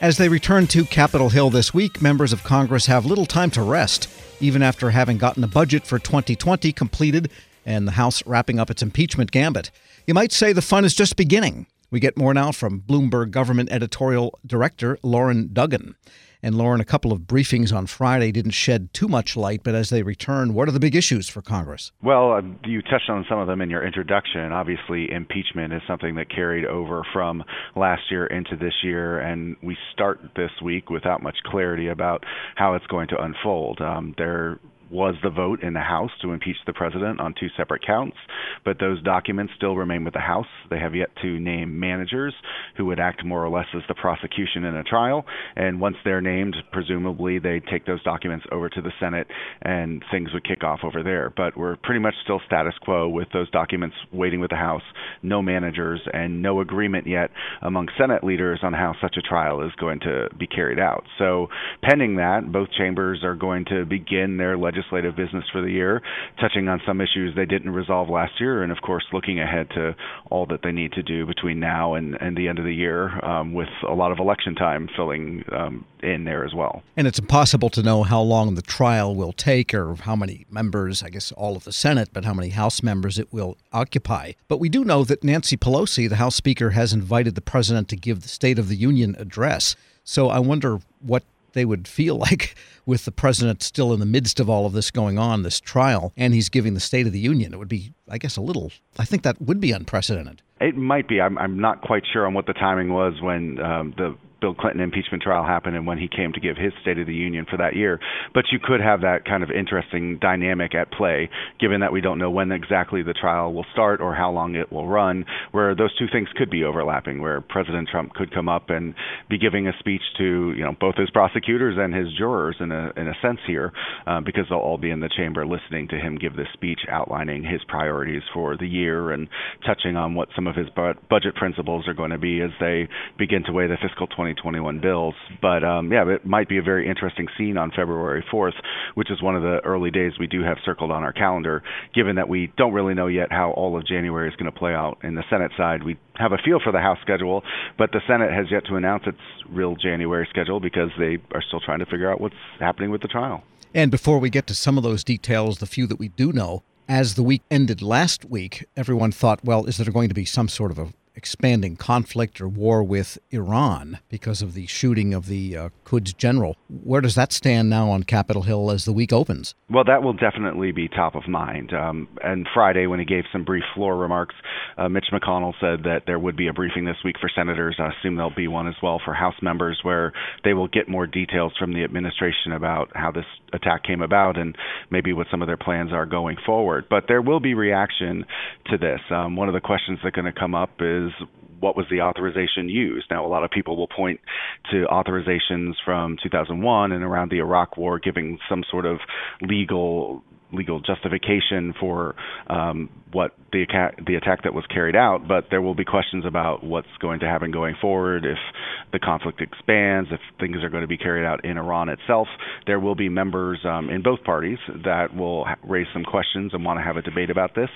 As they return to Capitol Hill this week, members of Congress have little time to rest, even after having gotten the budget for 2020 completed and the House wrapping up its impeachment gambit. You might say the fun is just beginning. We get more now from Bloomberg Government Editorial Director Lauren Duggan. And Lauren, a couple of briefings on Friday didn't shed too much light, but as they return, what are the big issues for Congress? Well, uh, you touched on some of them in your introduction. Obviously, impeachment is something that carried over from last year into this year, and we start this week without much clarity about how it's going to unfold. Um, there was the vote in the House to impeach the president on two separate counts, but those documents still remain with the House. They have yet to name managers who would act more or less as the prosecution in a trial, and once they're named, presumably they take those documents over to the Senate and things would kick off over there. But we're pretty much still status quo with those documents waiting with the House, no managers, and no agreement yet among Senate leaders on how such a trial is going to be carried out. So, pending that, both chambers are going to begin their legislative legislative business for the year, touching on some issues they didn't resolve last year, and of course looking ahead to all that they need to do between now and, and the end of the year, um, with a lot of election time filling um, in there as well. And it's impossible to know how long the trial will take or how many members, I guess all of the Senate, but how many House members it will occupy. But we do know that Nancy Pelosi, the House Speaker, has invited the president to give the State of the Union address. So I wonder what they would feel like with the president still in the midst of all of this going on, this trial, and he's giving the State of the Union. It would be, I guess, a little, I think that would be unprecedented. It might be. I'm, I'm not quite sure on what the timing was when um, the Bill Clinton impeachment trial happened and when he came to give his State of the Union for that year. But you could have that kind of interesting dynamic at play, given that we don't know when exactly the trial will start or how long it will run, where those two things could be overlapping, where President Trump could come up and be giving a speech to you know both his prosecutors and his jurors in a in a sense here, uh, because they'll all be in the chamber listening to him give this speech outlining his priorities for the year and touching on what some of his budget principles are going to be as they begin to weigh the fiscal 20 2021 bills. But um, yeah, it might be a very interesting scene on February 4th, which is one of the early days we do have circled on our calendar. Given that we don't really know yet how all of January is going to play out in the Senate side, we have a feel for the House schedule, but the Senate has yet to announce its real January schedule because they are still trying to figure out what's happening with the trial. And before we get to some of those details, the few that we do know, as the week ended last week, everyone thought, well, is there going to be some sort of a expanding conflict or war with Iran because of the shooting of the uh, Quds general. Where does that stand now on Capitol Hill as the week opens? Well, that will definitely be top of mind. Um, and Friday, when he gave some brief floor remarks, uh, Mitch McConnell said that there would be a briefing this week for senators. I assume there'll be one as well for House members where they will get more details from the administration about how this attack came about and maybe what some of their plans are going forward. But there will be reaction to this. Um, one of the questions that's going to come up what was the authorization used? Now, a lot of people will point to authorizations from 2001 and around the Iraq War giving some sort of legal legal justification for um, what the attack, the attack that was carried out, but there will be questions about what's going to happen going forward if the conflict expands, if things are going to be carried out in Iran itself. There will be members um, in both parties that will raise some questions and want to have a debate about this,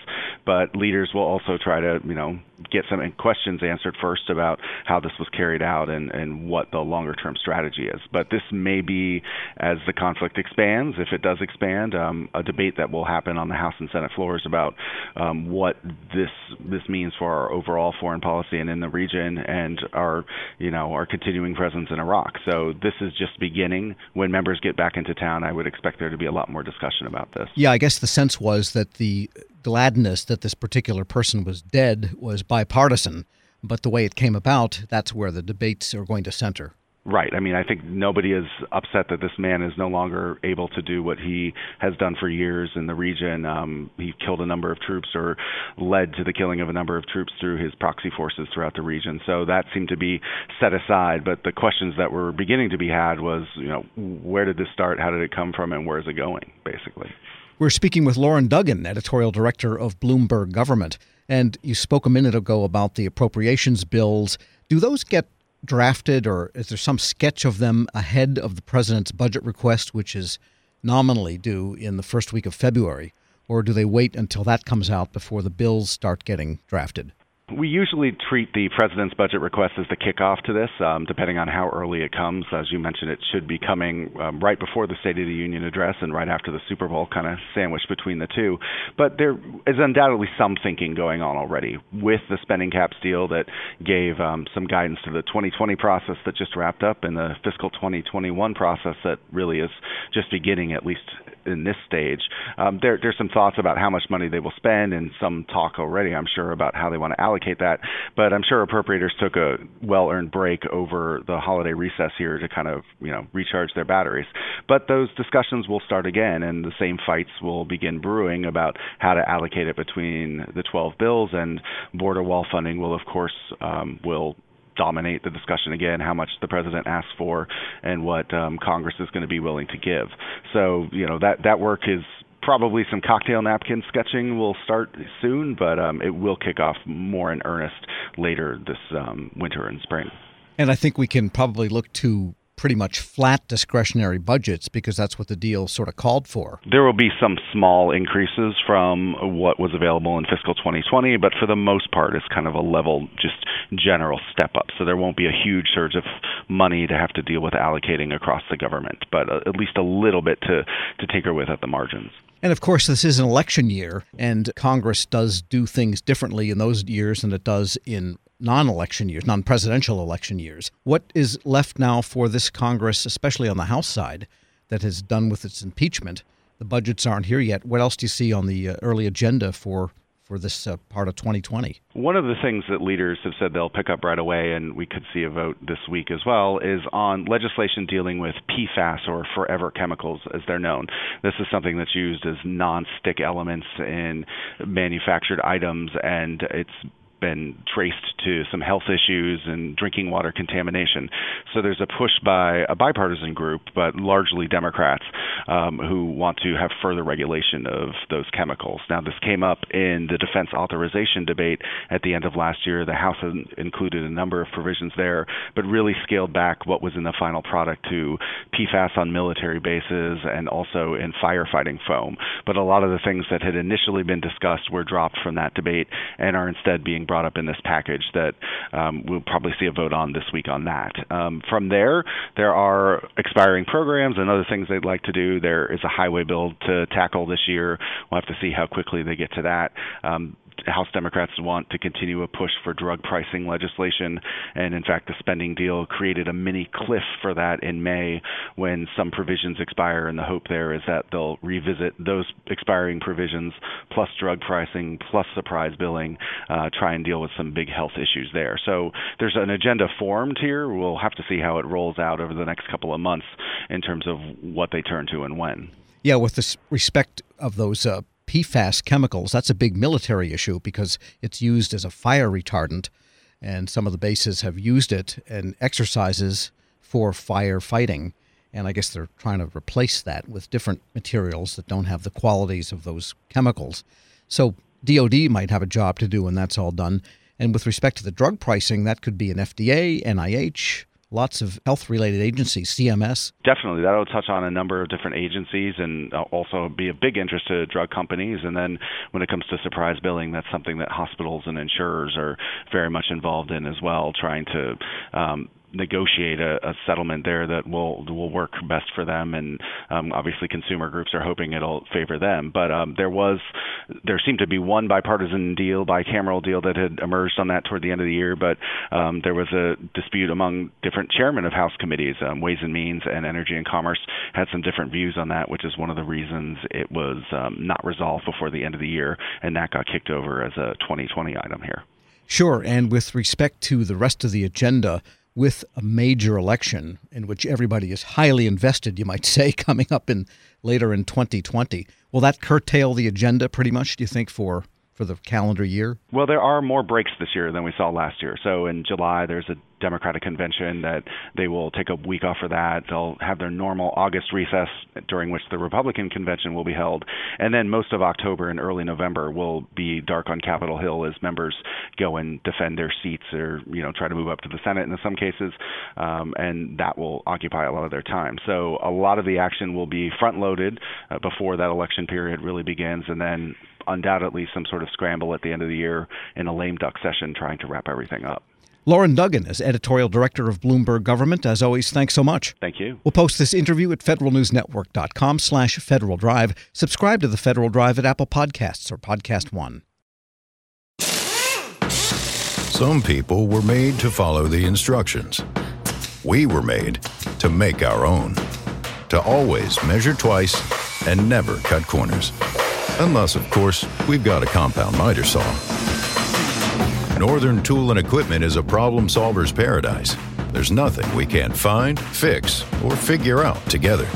but leaders will also try to, you know, get some questions answered first about how this was carried out and, and what the longer term strategy is. But this may be, as the conflict expands, if it does expand, um, a debate that will happen on the House and Senate floors about um, what this this means for our overall foreign policy and in the region and our you know our continuing presence in Iraq. So this is just beginning. When members get back into town, I would expect there to be a lot more discussion about this. Yeah, I guess the sense was that the gladness that this particular person was dead was bipartisan, but the way it came about, that's where the debates are going to center. Right. I mean, I think nobody is upset that this man is no longer able to do what he has done for years in the region. Um, he killed a number of troops or led to the killing of a number of troops through his proxy forces throughout the region. So that seemed to be set aside. But the questions that were beginning to be had was, you know, where did this start? How did it come from? And where is it going, basically? We're speaking with Lauren Duggan, editorial director of Bloomberg Government. And you spoke a minute ago about the appropriations bills. Do those get drafted, or is there some sketch of them ahead of the president's budget request, which is nominally due in the first week of February? Or do they wait until that comes out before the bills start getting drafted? We usually treat the president's budget request as the kickoff to this, um, depending on how early it comes. As you mentioned, it should be coming um, right before the State of the Union address and right after the Super Bowl, kind of sandwiched between the two. But there is undoubtedly some thinking going on already with the spending caps deal that gave um, some guidance to the 2020 process that just wrapped up and the fiscal 2021 process that really is just beginning, at least in this stage. Um, there, there's some thoughts about how much money they will spend, and some talk already, I'm sure, about how they want to allocate that. But I'm sure appropriators took a well-earned break over the holiday recess here to kind of, you know, recharge their batteries. But those discussions will start again, and the same fights will begin brewing about how to allocate it between the 12 bills, and border wall funding will, of course, um, will dominate the discussion again how much the president asks for and what um, Congress is going to be willing to give. So you know that that work is probably some cocktail napkin sketching will start soon, but um, it will kick off more in earnest later this um, winter and spring. And I think we can probably look to pretty much flat discretionary budgets because that's what the deal sort of called for. There will be some small increases from what was available in fiscal 2020, but for the most part, it's kind of a level, just general step up. So there won't be a huge surge of money to have to deal with allocating across the government, but uh, at least a little bit to, to tinker with at the margins. And of course, this is an election year, and Congress does do things differently in those years than it does in non election years, non presidential election years. What is left now for this Congress, especially on the House side, that has done with its impeachment? The budgets aren't here yet. What else do you see on the uh, early agenda for for this uh, part of 2020? One of the things that leaders have said they'll pick up right away, and we could see a vote this week as well, is on legislation dealing with PFAS or forever chemicals, as they're known. This is something that's used as non-stick elements in manufactured items, and it's been traced to some health issues and drinking water contamination. So there's a push by a bipartisan group, but largely Democrats, um, who want to have further regulation of those chemicals. Now, this came up in the defense authorization debate at the end of last year. The House included a number of provisions there, but really scaled back what was in the final product to PFAS on military bases and also in firefighting foam. But a lot of the things that had initially been discussed were dropped from that debate and are instead being brought up in this package that um, we'll probably see a vote on this week on that. Um, from there, there are expiring programs and other things they'd like to do. There is a highway bill to tackle this year. We'll have to see how quickly they get to that. Um, House Democrats want to continue a push for drug pricing legislation, and in fact, the spending deal created a mini cliff for that in May when some provisions expire, and the hope there is that they'll revisit those expiring provisions plus drug pricing plus surprise billing, uh, try and deal with some big health issues there. So there's an agenda formed here. We'll have to see how it rolls out over the next couple of months in terms of what they turn to and when. Yeah, with the respect of those uh, PFAS chemicals, that's a big military issue because it's used as a fire retardant, and some of the bases have used it in exercises for firefighting. And I guess they're trying to replace that with different materials that don't have the qualities of those chemicals. So DoD might have a job to do when that's all done. And with respect to the drug pricing, that could be an FDA, NIH, lots of health related agencies, CMS. Definitely. That'll touch on a number of different agencies and uh, also be a big interest to drug companies. And then when it comes to surprise billing, that's something that hospitals and insurers are very much involved in as well, trying to um, negotiate a, a settlement there that will will work best for them. And um, obviously, consumer groups are hoping it'll favor them. But um, there was there seemed to be one bipartisan deal, bicameral deal that had emerged on that toward the end of the year. But um, there was a dispute among different chairmen of House committees, um, Ways and Means and Energy and Commerce had some different views on that, which is one of the reasons it was um, not resolved before the end of the year, and that got kicked over as a 2020 item here. Sure. And with respect to the rest of the agenda, with a major election in which everybody is highly invested, you might say, coming up in later in 2020. Will that curtail the agenda pretty much, do you think, for for the calendar year? Well, there are more breaks this year than we saw last year. So in July, there's a Democratic convention that they will take a week off for that. They'll have their normal August recess during which the Republican convention will be held. And then most of October and early November will be dark on Capitol Hill as members go and defend their seats or, you know, try to move up to the Senate in some cases. Um, and that will occupy a lot of their time. So a lot of the action will be front loaded uh, before that election period really begins. And then undoubtedly some sort of scramble at the end of the year in a lame duck session trying to wrap everything up. Lauren Duggan is editorial director of Bloomberg Government. As always, thanks so much. Thank you. We'll post this interview at federalnewsnetwork.com slash Federal Drive. Subscribe to the Federal Drive at Apple Podcasts or Podcast One. Some people were made to follow the instructions. We were made to make our own. To always measure twice and never cut corners. Unless, of course, we've got a compound miter saw. Northern Tool and Equipment is a problem solver's paradise. There's nothing we can't find, fix, or figure out together.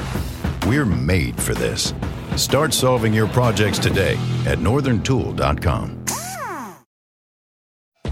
We're made for this. Start solving your projects today at northerntool.com.